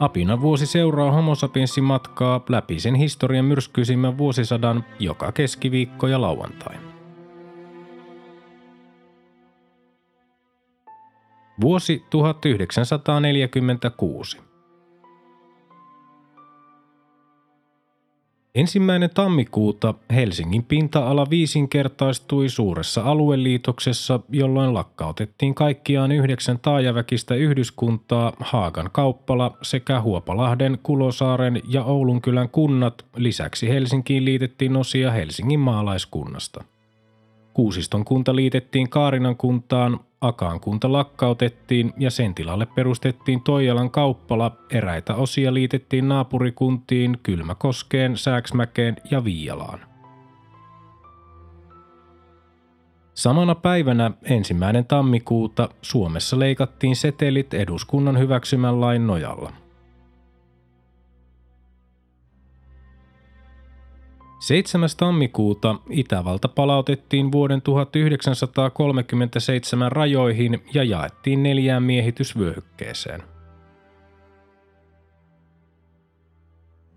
Apina vuosi seuraa Homo matkaa läpi sen historian myrskyisimmän vuosisadan joka keskiviikko ja lauantai. Vuosi 1946. Ensimmäinen tammikuuta Helsingin pinta-ala viisinkertaistui suuressa alueliitoksessa, jolloin lakkautettiin kaikkiaan yhdeksän taajaväkistä yhdyskuntaa, Haagan kauppala sekä Huopalahden, Kulosaaren ja Oulunkylän kunnat. Lisäksi Helsinkiin liitettiin osia Helsingin maalaiskunnasta. Kuusiston kunta liitettiin Kaarinan kuntaan, Akaan kunta lakkautettiin ja sen tilalle perustettiin Toijalan kauppala, eräitä osia liitettiin naapurikuntiin Kylmäkoskeen, Sääksmäkeen ja Viialaan. Samana päivänä ensimmäinen tammikuuta Suomessa leikattiin setelit eduskunnan hyväksymän lain nojalla – 7. tammikuuta Itävalta palautettiin vuoden 1937 rajoihin ja jaettiin neljään miehitysvyöhykkeeseen.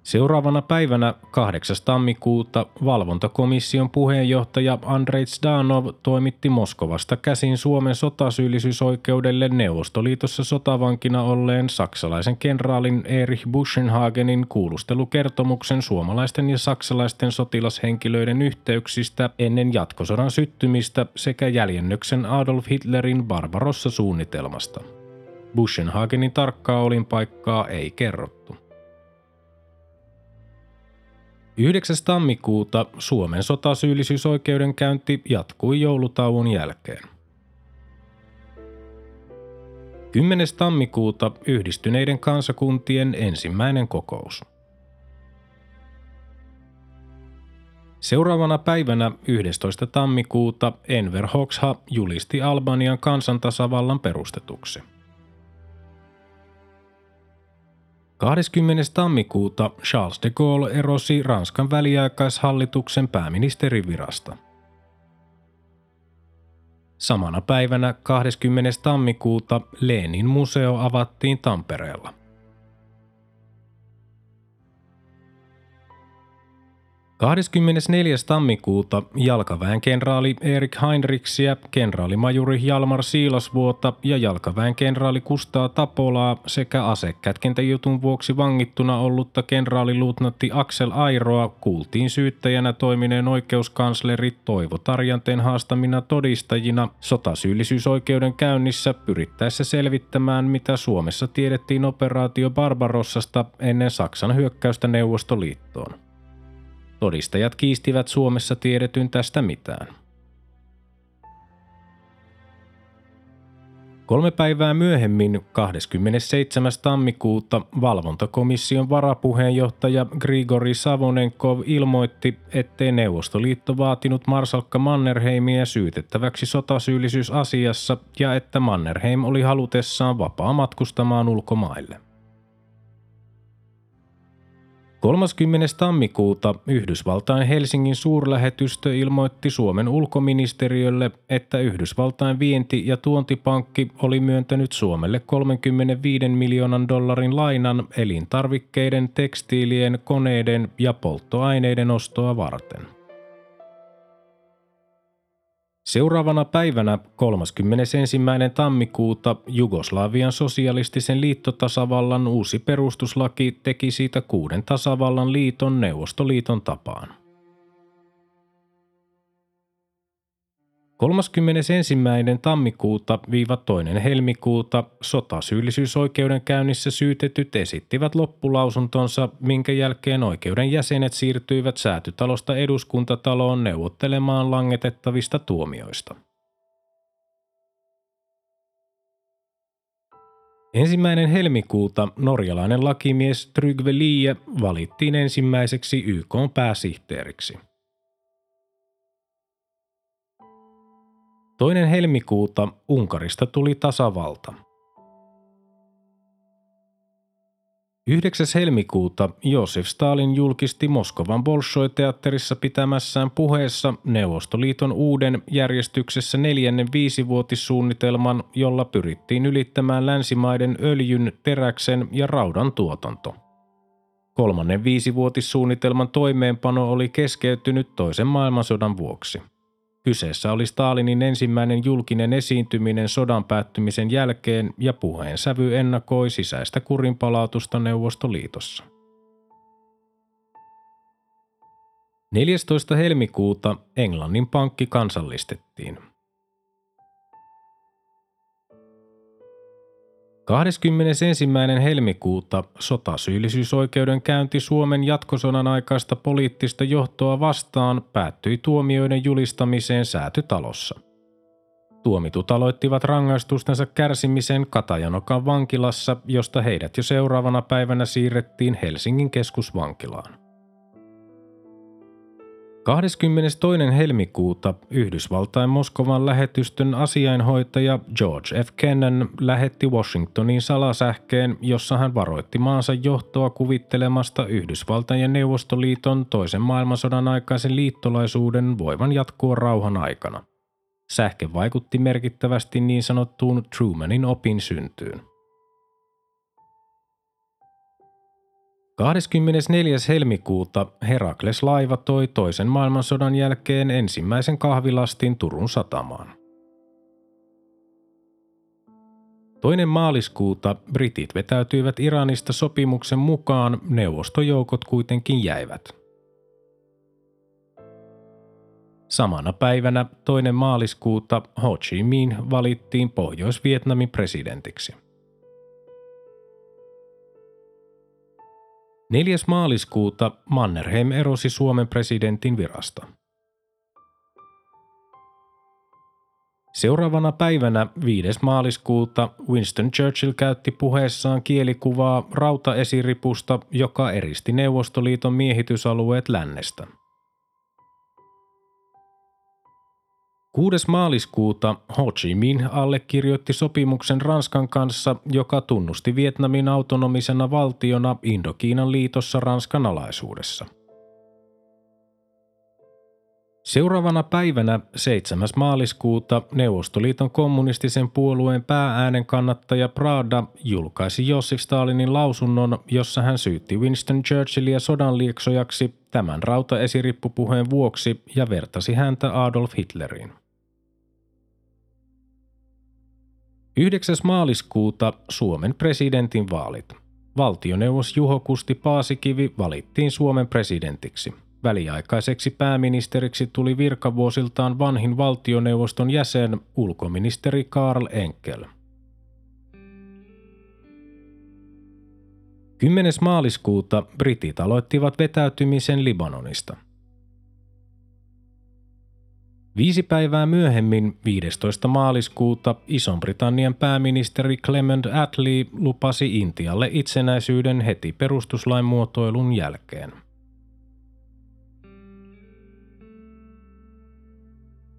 Seuraavana päivänä 8. tammikuuta valvontakomission puheenjohtaja Andrei Zdanov toimitti Moskovasta käsin Suomen sotasyyllisyysoikeudelle Neuvostoliitossa sotavankina olleen saksalaisen kenraalin Erich Buschenhagenin kuulustelukertomuksen suomalaisten ja saksalaisten sotilashenkilöiden yhteyksistä ennen jatkosodan syttymistä sekä jäljennöksen Adolf Hitlerin Barbarossa-suunnitelmasta. Buschenhagenin tarkkaa olinpaikkaa ei kerrottu. 9. tammikuuta Suomen sotasyyllisyysoikeudenkäynti jatkui joulutauon jälkeen. 10. tammikuuta yhdistyneiden kansakuntien ensimmäinen kokous. Seuraavana päivänä 11. tammikuuta Enver Hoxha julisti Albanian kansantasavallan perustetuksi. 20. tammikuuta Charles de Gaulle erosi Ranskan väliaikaishallituksen pääministerin virasta. Samana päivänä 20. tammikuuta Lenin museo avattiin Tampereella. 24. tammikuuta jalkaväen kenraali Erik Heinrichsiä, kenraalimajuri Jalmar Siilasvuota ja jalkaväen kenraali Kustaa Tapolaa sekä asekätkentäjutun vuoksi vangittuna ollutta kenraaliluutnantti Aksel Airoa kuultiin syyttäjänä toimineen oikeuskansleri Toivo Tarjanteen haastamina todistajina sotasyyllisyysoikeuden käynnissä pyrittäessä selvittämään, mitä Suomessa tiedettiin operaatio Barbarossasta ennen Saksan hyökkäystä Neuvostoliittoon. Todistajat kiistivät Suomessa tiedetyn tästä mitään. Kolme päivää myöhemmin, 27. tammikuuta, valvontakomission varapuheenjohtaja Grigori Savonenkov ilmoitti, ettei Neuvostoliitto vaatinut Marsalkka Mannerheimia syytettäväksi sotasyyllisyysasiassa ja että Mannerheim oli halutessaan vapaa matkustamaan ulkomaille. 30. tammikuuta Yhdysvaltain Helsingin suurlähetystö ilmoitti Suomen ulkoministeriölle, että Yhdysvaltain vienti- ja tuontipankki oli myöntänyt Suomelle 35 miljoonan dollarin lainan elintarvikkeiden, tekstiilien, koneiden ja polttoaineiden ostoa varten. Seuraavana päivänä 31. tammikuuta Jugoslavian sosialistisen liittotasavallan uusi perustuslaki teki siitä kuuden tasavallan liiton Neuvostoliiton tapaan. 31. tammikuuta viiva 2. helmikuuta sotasyyllisyysoikeudenkäynnissä syytetyt esittivät loppulausuntonsa, minkä jälkeen oikeuden jäsenet siirtyivät säätytalosta eduskuntataloon neuvottelemaan langetettavista tuomioista. Ensimmäinen helmikuuta norjalainen lakimies Trygve Lie valittiin ensimmäiseksi YK pääsihteeriksi. Toinen helmikuuta Unkarista tuli tasavalta. 9. helmikuuta Josef Stalin julkisti Moskovan Bolshoi-teatterissa pitämässään puheessa Neuvostoliiton uuden järjestyksessä neljännen viisivuotissuunnitelman, jolla pyrittiin ylittämään länsimaiden öljyn, teräksen ja raudan tuotanto. Kolmannen viisivuotissuunnitelman toimeenpano oli keskeytynyt toisen maailmansodan vuoksi. Kyseessä oli Stalinin ensimmäinen julkinen esiintyminen sodan päättymisen jälkeen ja puheen sävy ennakoi sisäistä kurinpalautusta Neuvostoliitossa. 14. helmikuuta Englannin pankki kansallistettiin – 21. helmikuuta sotasyyllisyysoikeudenkäynti Suomen jatkosodan aikaista poliittista johtoa vastaan päättyi tuomioiden julistamiseen säätytalossa. Tuomitut aloittivat rangaistustensa kärsimisen Katajanokan vankilassa, josta heidät jo seuraavana päivänä siirrettiin Helsingin keskusvankilaan. 22. helmikuuta Yhdysvaltain Moskovan lähetystön asiainhoitaja George F. Kennan lähetti Washingtoniin salasähkeen, jossa hän varoitti maansa johtoa kuvittelemasta Yhdysvaltain ja Neuvostoliiton toisen maailmansodan aikaisen liittolaisuuden voivan jatkua rauhan aikana. Sähke vaikutti merkittävästi niin sanottuun Trumanin opin syntyyn. 24. helmikuuta Herakles laiva toi toisen maailmansodan jälkeen ensimmäisen kahvilastin Turun satamaan. Toinen maaliskuuta britit vetäytyivät Iranista sopimuksen mukaan, neuvostojoukot kuitenkin jäivät. Samana päivänä toinen maaliskuuta Ho Chi Minh valittiin Pohjois-Vietnamin presidentiksi. 4. maaliskuuta Mannerheim erosi Suomen presidentin virasta. Seuraavana päivänä 5. maaliskuuta Winston Churchill käytti puheessaan kielikuvaa rautaesiripusta, joka eristi Neuvostoliiton miehitysalueet lännestä – 6. maaliskuuta Ho Chi Minh allekirjoitti sopimuksen Ranskan kanssa, joka tunnusti Vietnamin autonomisena valtiona Indokiinan liitossa Ranskan alaisuudessa. Seuraavana päivänä 7. maaliskuuta Neuvostoliiton kommunistisen puolueen päääänen kannattaja Prada julkaisi Josef Stalinin lausunnon, jossa hän syytti Winston Churchillia sodanlieksojaksi tämän rautaesirippupuheen vuoksi ja vertasi häntä Adolf Hitleriin. 9. maaliskuuta Suomen presidentin vaalit. Valtioneuvos Juho Kusti Paasikivi valittiin Suomen presidentiksi. Väliaikaiseksi pääministeriksi tuli virkavuosiltaan vanhin valtioneuvoston jäsen ulkoministeri Karl Enkel. 10. maaliskuuta britit aloittivat vetäytymisen Libanonista – Viisi päivää myöhemmin, 15. maaliskuuta, Ison-Britannian pääministeri Clement Attlee lupasi Intialle itsenäisyyden heti perustuslain muotoilun jälkeen. –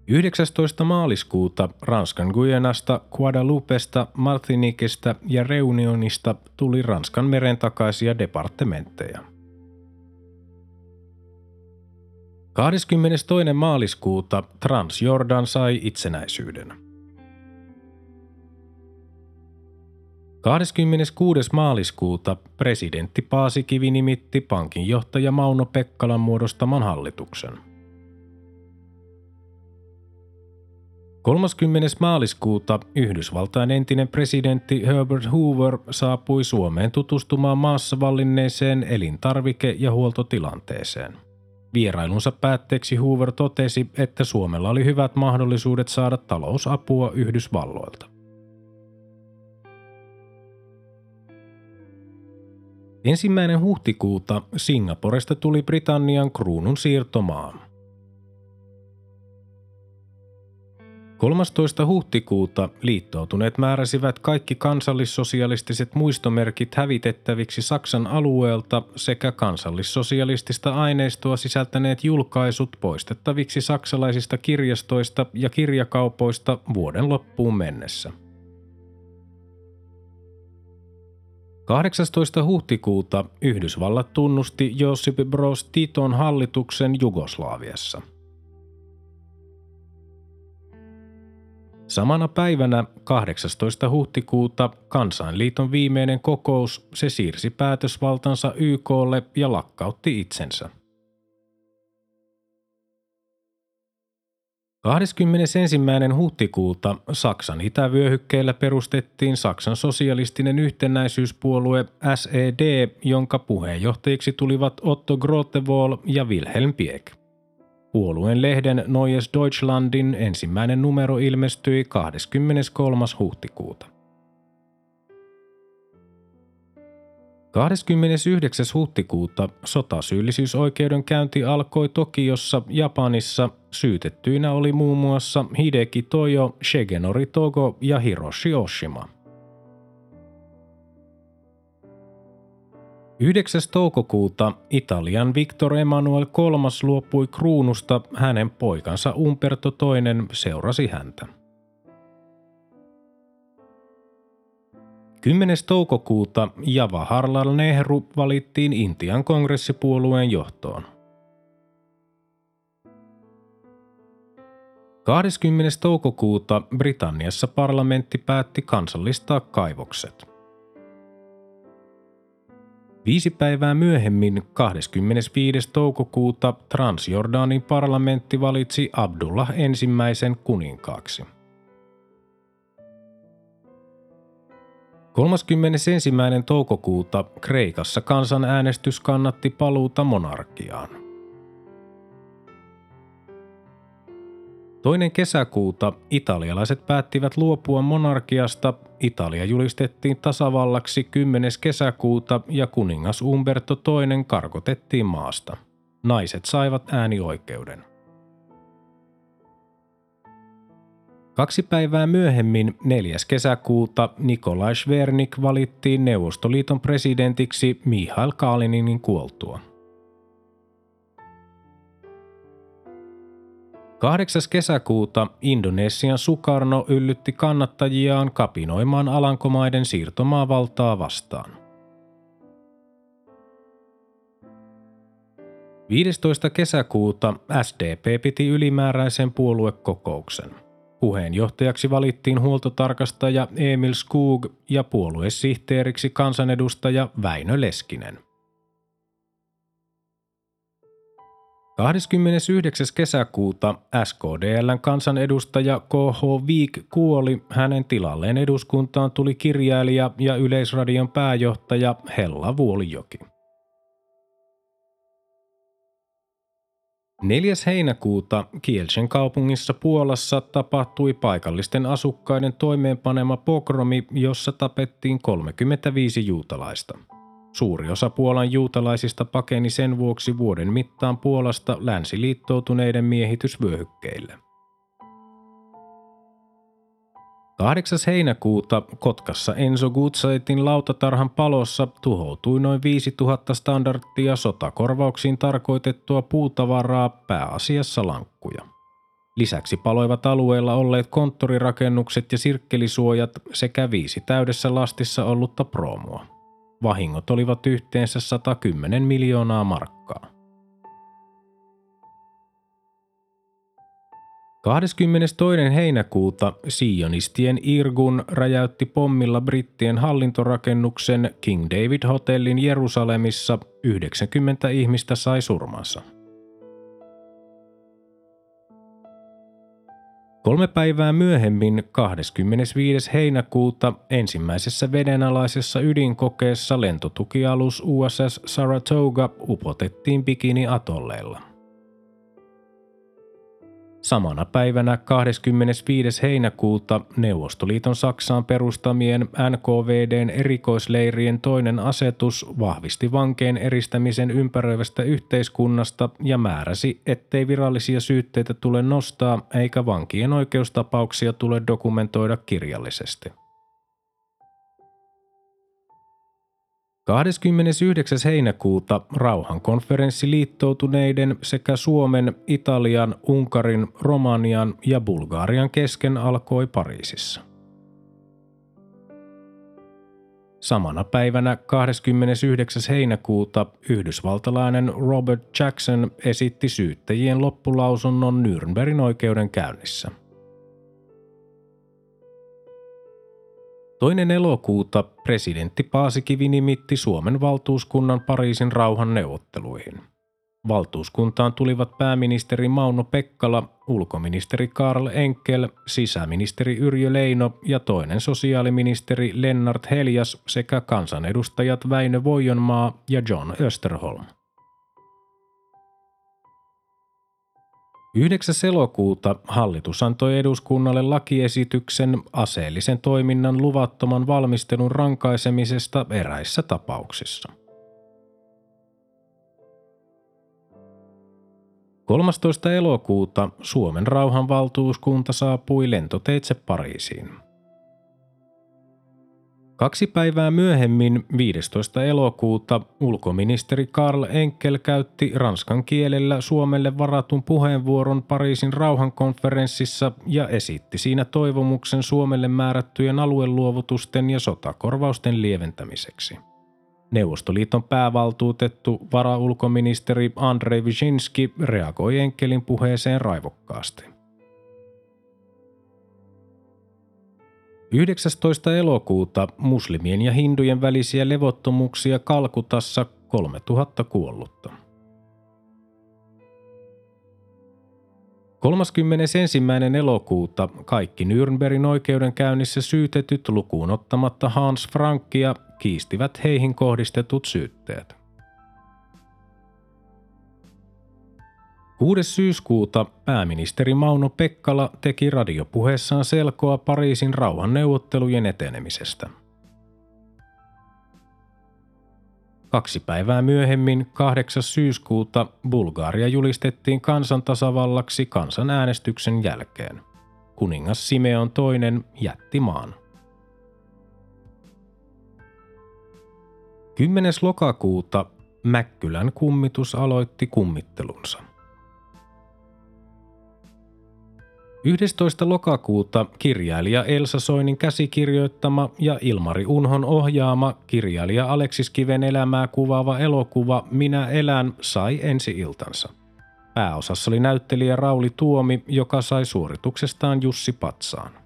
19. maaliskuuta Ranskan Guyanasta, Guadalupesta, Martiniquesta ja Reunionista tuli Ranskan meren takaisia departementteja – 22. maaliskuuta Transjordan sai itsenäisyyden. 26. maaliskuuta presidentti Paasikivi nimitti pankinjohtaja Mauno Pekkalan muodostaman hallituksen. 30. maaliskuuta Yhdysvaltain entinen presidentti Herbert Hoover saapui Suomeen tutustumaan maassa vallinneeseen elintarvike- ja huoltotilanteeseen. Vierailunsa päätteeksi Hoover totesi, että Suomella oli hyvät mahdollisuudet saada talousapua Yhdysvalloilta. Ensimmäinen huhtikuuta Singaporesta tuli Britannian kruunun siirtomaa. 13. huhtikuuta liittoutuneet määräsivät kaikki kansallissosialistiset muistomerkit hävitettäviksi Saksan alueelta sekä kansallissosialistista aineistoa sisältäneet julkaisut poistettaviksi saksalaisista kirjastoista ja kirjakaupoista vuoden loppuun mennessä. 18. huhtikuuta Yhdysvallat tunnusti Josip Broz Titon hallituksen Jugoslaviassa – Samana päivänä 18. huhtikuuta Kansainliiton viimeinen kokous se siirsi päätösvaltansa YKlle ja lakkautti itsensä. 21. huhtikuuta Saksan itävyöhykkeellä perustettiin Saksan sosialistinen yhtenäisyyspuolue SED, jonka puheenjohtajiksi tulivat Otto Grotewohl ja Wilhelm Pieck. Puolueen lehden Neues Deutschlandin ensimmäinen numero ilmestyi 23. huhtikuuta. 29. huhtikuuta sotasyyllisyysoikeudenkäynti alkoi Tokiossa, Japanissa. Syytettyinä oli muun muassa Hideki Tojo, Shigenori Togo ja Hiroshi Oshima. 9. toukokuuta Italian Victor Emmanuel III luopui kruunusta, hänen poikansa Umberto II seurasi häntä. 10. toukokuuta Jawaharlal Nehru valittiin Intian kongressipuolueen johtoon. 20. toukokuuta Britanniassa parlamentti päätti kansallistaa kaivokset – Viisi päivää myöhemmin, 25. toukokuuta, Transjordanin parlamentti valitsi Abdullah ensimmäisen kuninkaaksi. 31. toukokuuta Kreikassa kansanäänestys kannatti paluuta monarkiaan. Toinen kesäkuuta italialaiset päättivät luopua monarkiasta, Italia julistettiin tasavallaksi 10. kesäkuuta ja kuningas Umberto II karkotettiin maasta. Naiset saivat äänioikeuden. Kaksi päivää myöhemmin, 4. kesäkuuta, Nikolai Schwernik valittiin Neuvostoliiton presidentiksi Mihail Kalininin kuoltua. 8. kesäkuuta Indonesian Sukarno yllytti kannattajiaan kapinoimaan Alankomaiden siirtomaavaltaa vastaan. 15. kesäkuuta SDP piti ylimääräisen puoluekokouksen. Puheenjohtajaksi valittiin huoltotarkastaja Emil Skog ja puoluesihteeriksi kansanedustaja Väinö Leskinen. 29. kesäkuuta SKDLn kansanedustaja KH Viik kuoli. Hänen tilalleen eduskuntaan tuli kirjailija ja Yleisradion pääjohtaja Hella Vuolijoki. 4. heinäkuuta Kielsen kaupungissa Puolassa tapahtui paikallisten asukkaiden toimeenpanema pogromi, jossa tapettiin 35 juutalaista. Suuri osa Puolan juutalaisista pakeni sen vuoksi vuoden mittaan Puolasta länsiliittoutuneiden miehitysvyöhykkeille. 8. heinäkuuta Kotkassa Enso Gutsaitin lautatarhan palossa tuhoutui noin 5000 standardtia sotakorvauksiin tarkoitettua puutavaraa, pääasiassa lankkuja. Lisäksi paloivat alueella olleet konttorirakennukset ja sirkkelisuojat sekä viisi täydessä lastissa ollutta promoa. Vahingot olivat yhteensä 110 miljoonaa markkaa. 22. heinäkuuta sionistien Irgun räjäytti pommilla brittien hallintorakennuksen King David Hotellin Jerusalemissa. 90 ihmistä sai surmansa. Kolme päivää myöhemmin, 25. heinäkuuta, ensimmäisessä vedenalaisessa ydinkokeessa lentotukialus USS Saratoga upotettiin Bikini-atolleilla. Samana päivänä 25. heinäkuuta Neuvostoliiton Saksaan perustamien NKVDn erikoisleirien toinen asetus vahvisti vankeen eristämisen ympäröivästä yhteiskunnasta ja määräsi, ettei virallisia syytteitä tule nostaa eikä vankien oikeustapauksia tule dokumentoida kirjallisesti. 29. heinäkuuta rauhankonferenssi liittoutuneiden sekä Suomen, Italian, Unkarin, Romanian ja Bulgarian kesken alkoi Pariisissa. Samana päivänä 29. heinäkuuta yhdysvaltalainen Robert Jackson esitti syyttäjien loppulausunnon Nürnbergin oikeudenkäynnissä – Toinen elokuuta presidentti Paasikivi nimitti Suomen valtuuskunnan Pariisin rauhan neuvotteluihin. Valtuuskuntaan tulivat pääministeri Mauno Pekkala, ulkoministeri Karl Enkel, sisäministeri Yrjö Leino ja toinen sosiaaliministeri Lennart Heljas sekä kansanedustajat Väinö Voijonmaa ja John Österholm. 9. elokuuta hallitus antoi eduskunnalle lakiesityksen aseellisen toiminnan luvattoman valmistelun rankaisemisesta eräissä tapauksissa. 13. elokuuta Suomen rauhanvaltuuskunta saapui lentoteitse Pariisiin. Kaksi päivää myöhemmin, 15. elokuuta, ulkoministeri Karl Enkel käytti ranskan kielellä Suomelle varatun puheenvuoron Pariisin rauhankonferenssissa ja esitti siinä toivomuksen Suomelle määrättyjen alueluovutusten ja sotakorvausten lieventämiseksi. Neuvostoliiton päävaltuutettu varaulkoministeri Andrei Wyszynski reagoi Enkelin puheeseen raivokkaasti. 19. elokuuta muslimien ja hindujen välisiä levottomuuksia Kalkutassa 3000 kuollutta. 31. elokuuta kaikki Nürnbergin oikeudenkäynnissä syytetyt lukuun ottamatta Hans Frankia kiistivät heihin kohdistetut syytteet. 6. syyskuuta pääministeri Mauno Pekkala teki radiopuheessaan selkoa Pariisin rauhanneuvottelujen etenemisestä. Kaksi päivää myöhemmin, 8. syyskuuta, Bulgaria julistettiin kansantasavallaksi kansanäänestyksen jälkeen. Kuningas Simeon II jätti maan. 10. lokakuuta Mäkkylän kummitus aloitti kummittelunsa – 11. lokakuuta kirjailija Elsa Soinin käsikirjoittama ja Ilmari Unhon ohjaama kirjailija Aleksis Kiven elämää kuvaava elokuva Minä elän sai ensi iltansa. Pääosassa oli näyttelijä Rauli Tuomi, joka sai suorituksestaan Jussi Patsaan. –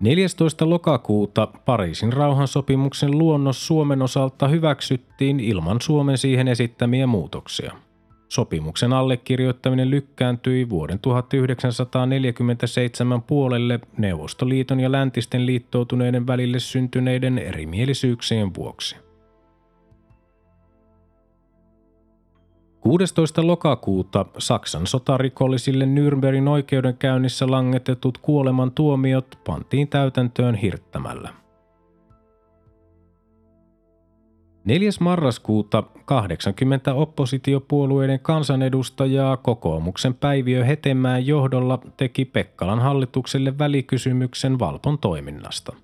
14. lokakuuta Pariisin rauhansopimuksen luonnos Suomen osalta hyväksyttiin ilman Suomen siihen esittämiä muutoksia – Sopimuksen allekirjoittaminen lykkääntyi vuoden 1947 puolelle Neuvostoliiton ja läntisten liittoutuneiden välille syntyneiden erimielisyyksien vuoksi. 16. lokakuuta Saksan sotarikollisille Nürnbergin oikeudenkäynnissä langetetut kuolemantuomiot pantiin täytäntöön hirttämällä – 4. marraskuuta 80 oppositiopuolueiden kansanedustajaa kokoomuksen Päiviö Hetemäen johdolla teki Pekkalan hallitukselle välikysymyksen Valpon toiminnasta.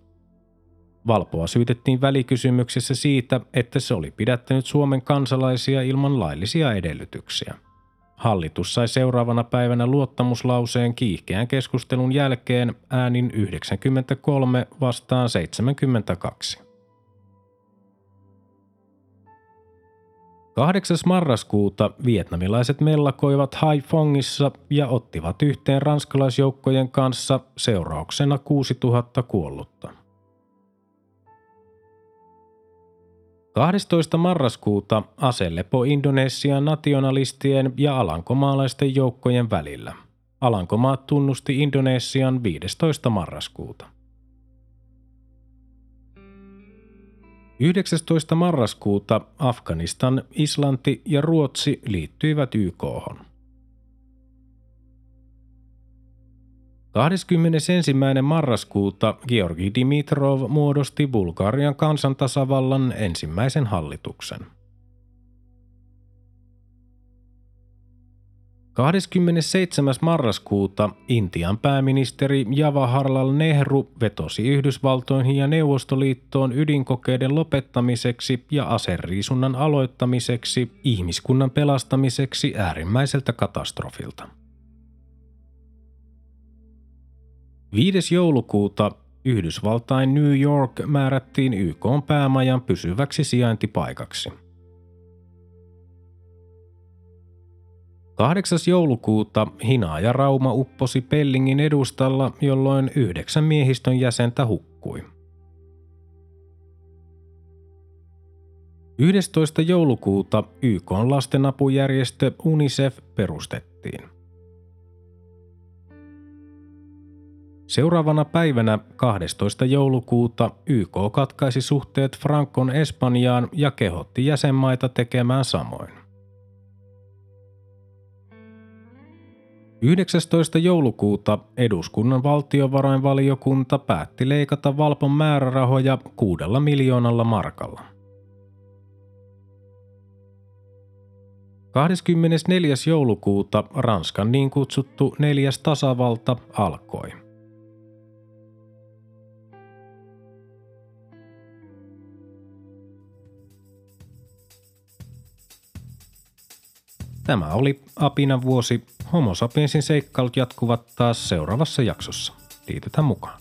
Valpoa syytettiin välikysymyksessä siitä, että se oli pidättänyt Suomen kansalaisia ilman laillisia edellytyksiä. Hallitus sai seuraavana päivänä luottamuslauseen kiihkeän keskustelun jälkeen äänin 93 vastaan 72. 8. marraskuuta vietnamilaiset mellakoivat Haifongissa ja ottivat yhteen ranskalaisjoukkojen kanssa seurauksena 6000 kuollutta. 12. marraskuuta aselepo Indonesian nationalistien ja alankomaalaisten joukkojen välillä. Alankomaat tunnusti Indonesian 15. marraskuuta. 19. marraskuuta Afganistan, Islanti ja Ruotsi liittyivät YKhon. 21. marraskuuta Georgi Dimitrov muodosti Bulgarian kansantasavallan ensimmäisen hallituksen. 27. marraskuuta Intian pääministeri Jawaharlal Nehru vetosi Yhdysvaltoihin ja Neuvostoliittoon ydinkokeiden lopettamiseksi ja aseriisunnan aloittamiseksi ihmiskunnan pelastamiseksi äärimmäiseltä katastrofilta. 5. joulukuuta Yhdysvaltain New York määrättiin YK päämajan pysyväksi sijaintipaikaksi. 8. joulukuuta Hina ja Rauma upposi Pellingin edustalla, jolloin yhdeksän miehistön jäsentä hukkui. 11. joulukuuta YK lastenapujärjestö UNICEF perustettiin. Seuraavana päivänä 12. joulukuuta YK katkaisi suhteet Frankon Espanjaan ja kehotti jäsenmaita tekemään samoin. 19. joulukuuta eduskunnan valtiovarainvaliokunta päätti leikata Valpon määrärahoja kuudella miljoonalla markalla. 24. joulukuuta Ranskan niin kutsuttu neljäs tasavalta alkoi. Tämä oli Apina vuosi. Homo sapiensin seikkailut jatkuvat taas seuraavassa jaksossa. Liitytään mukaan.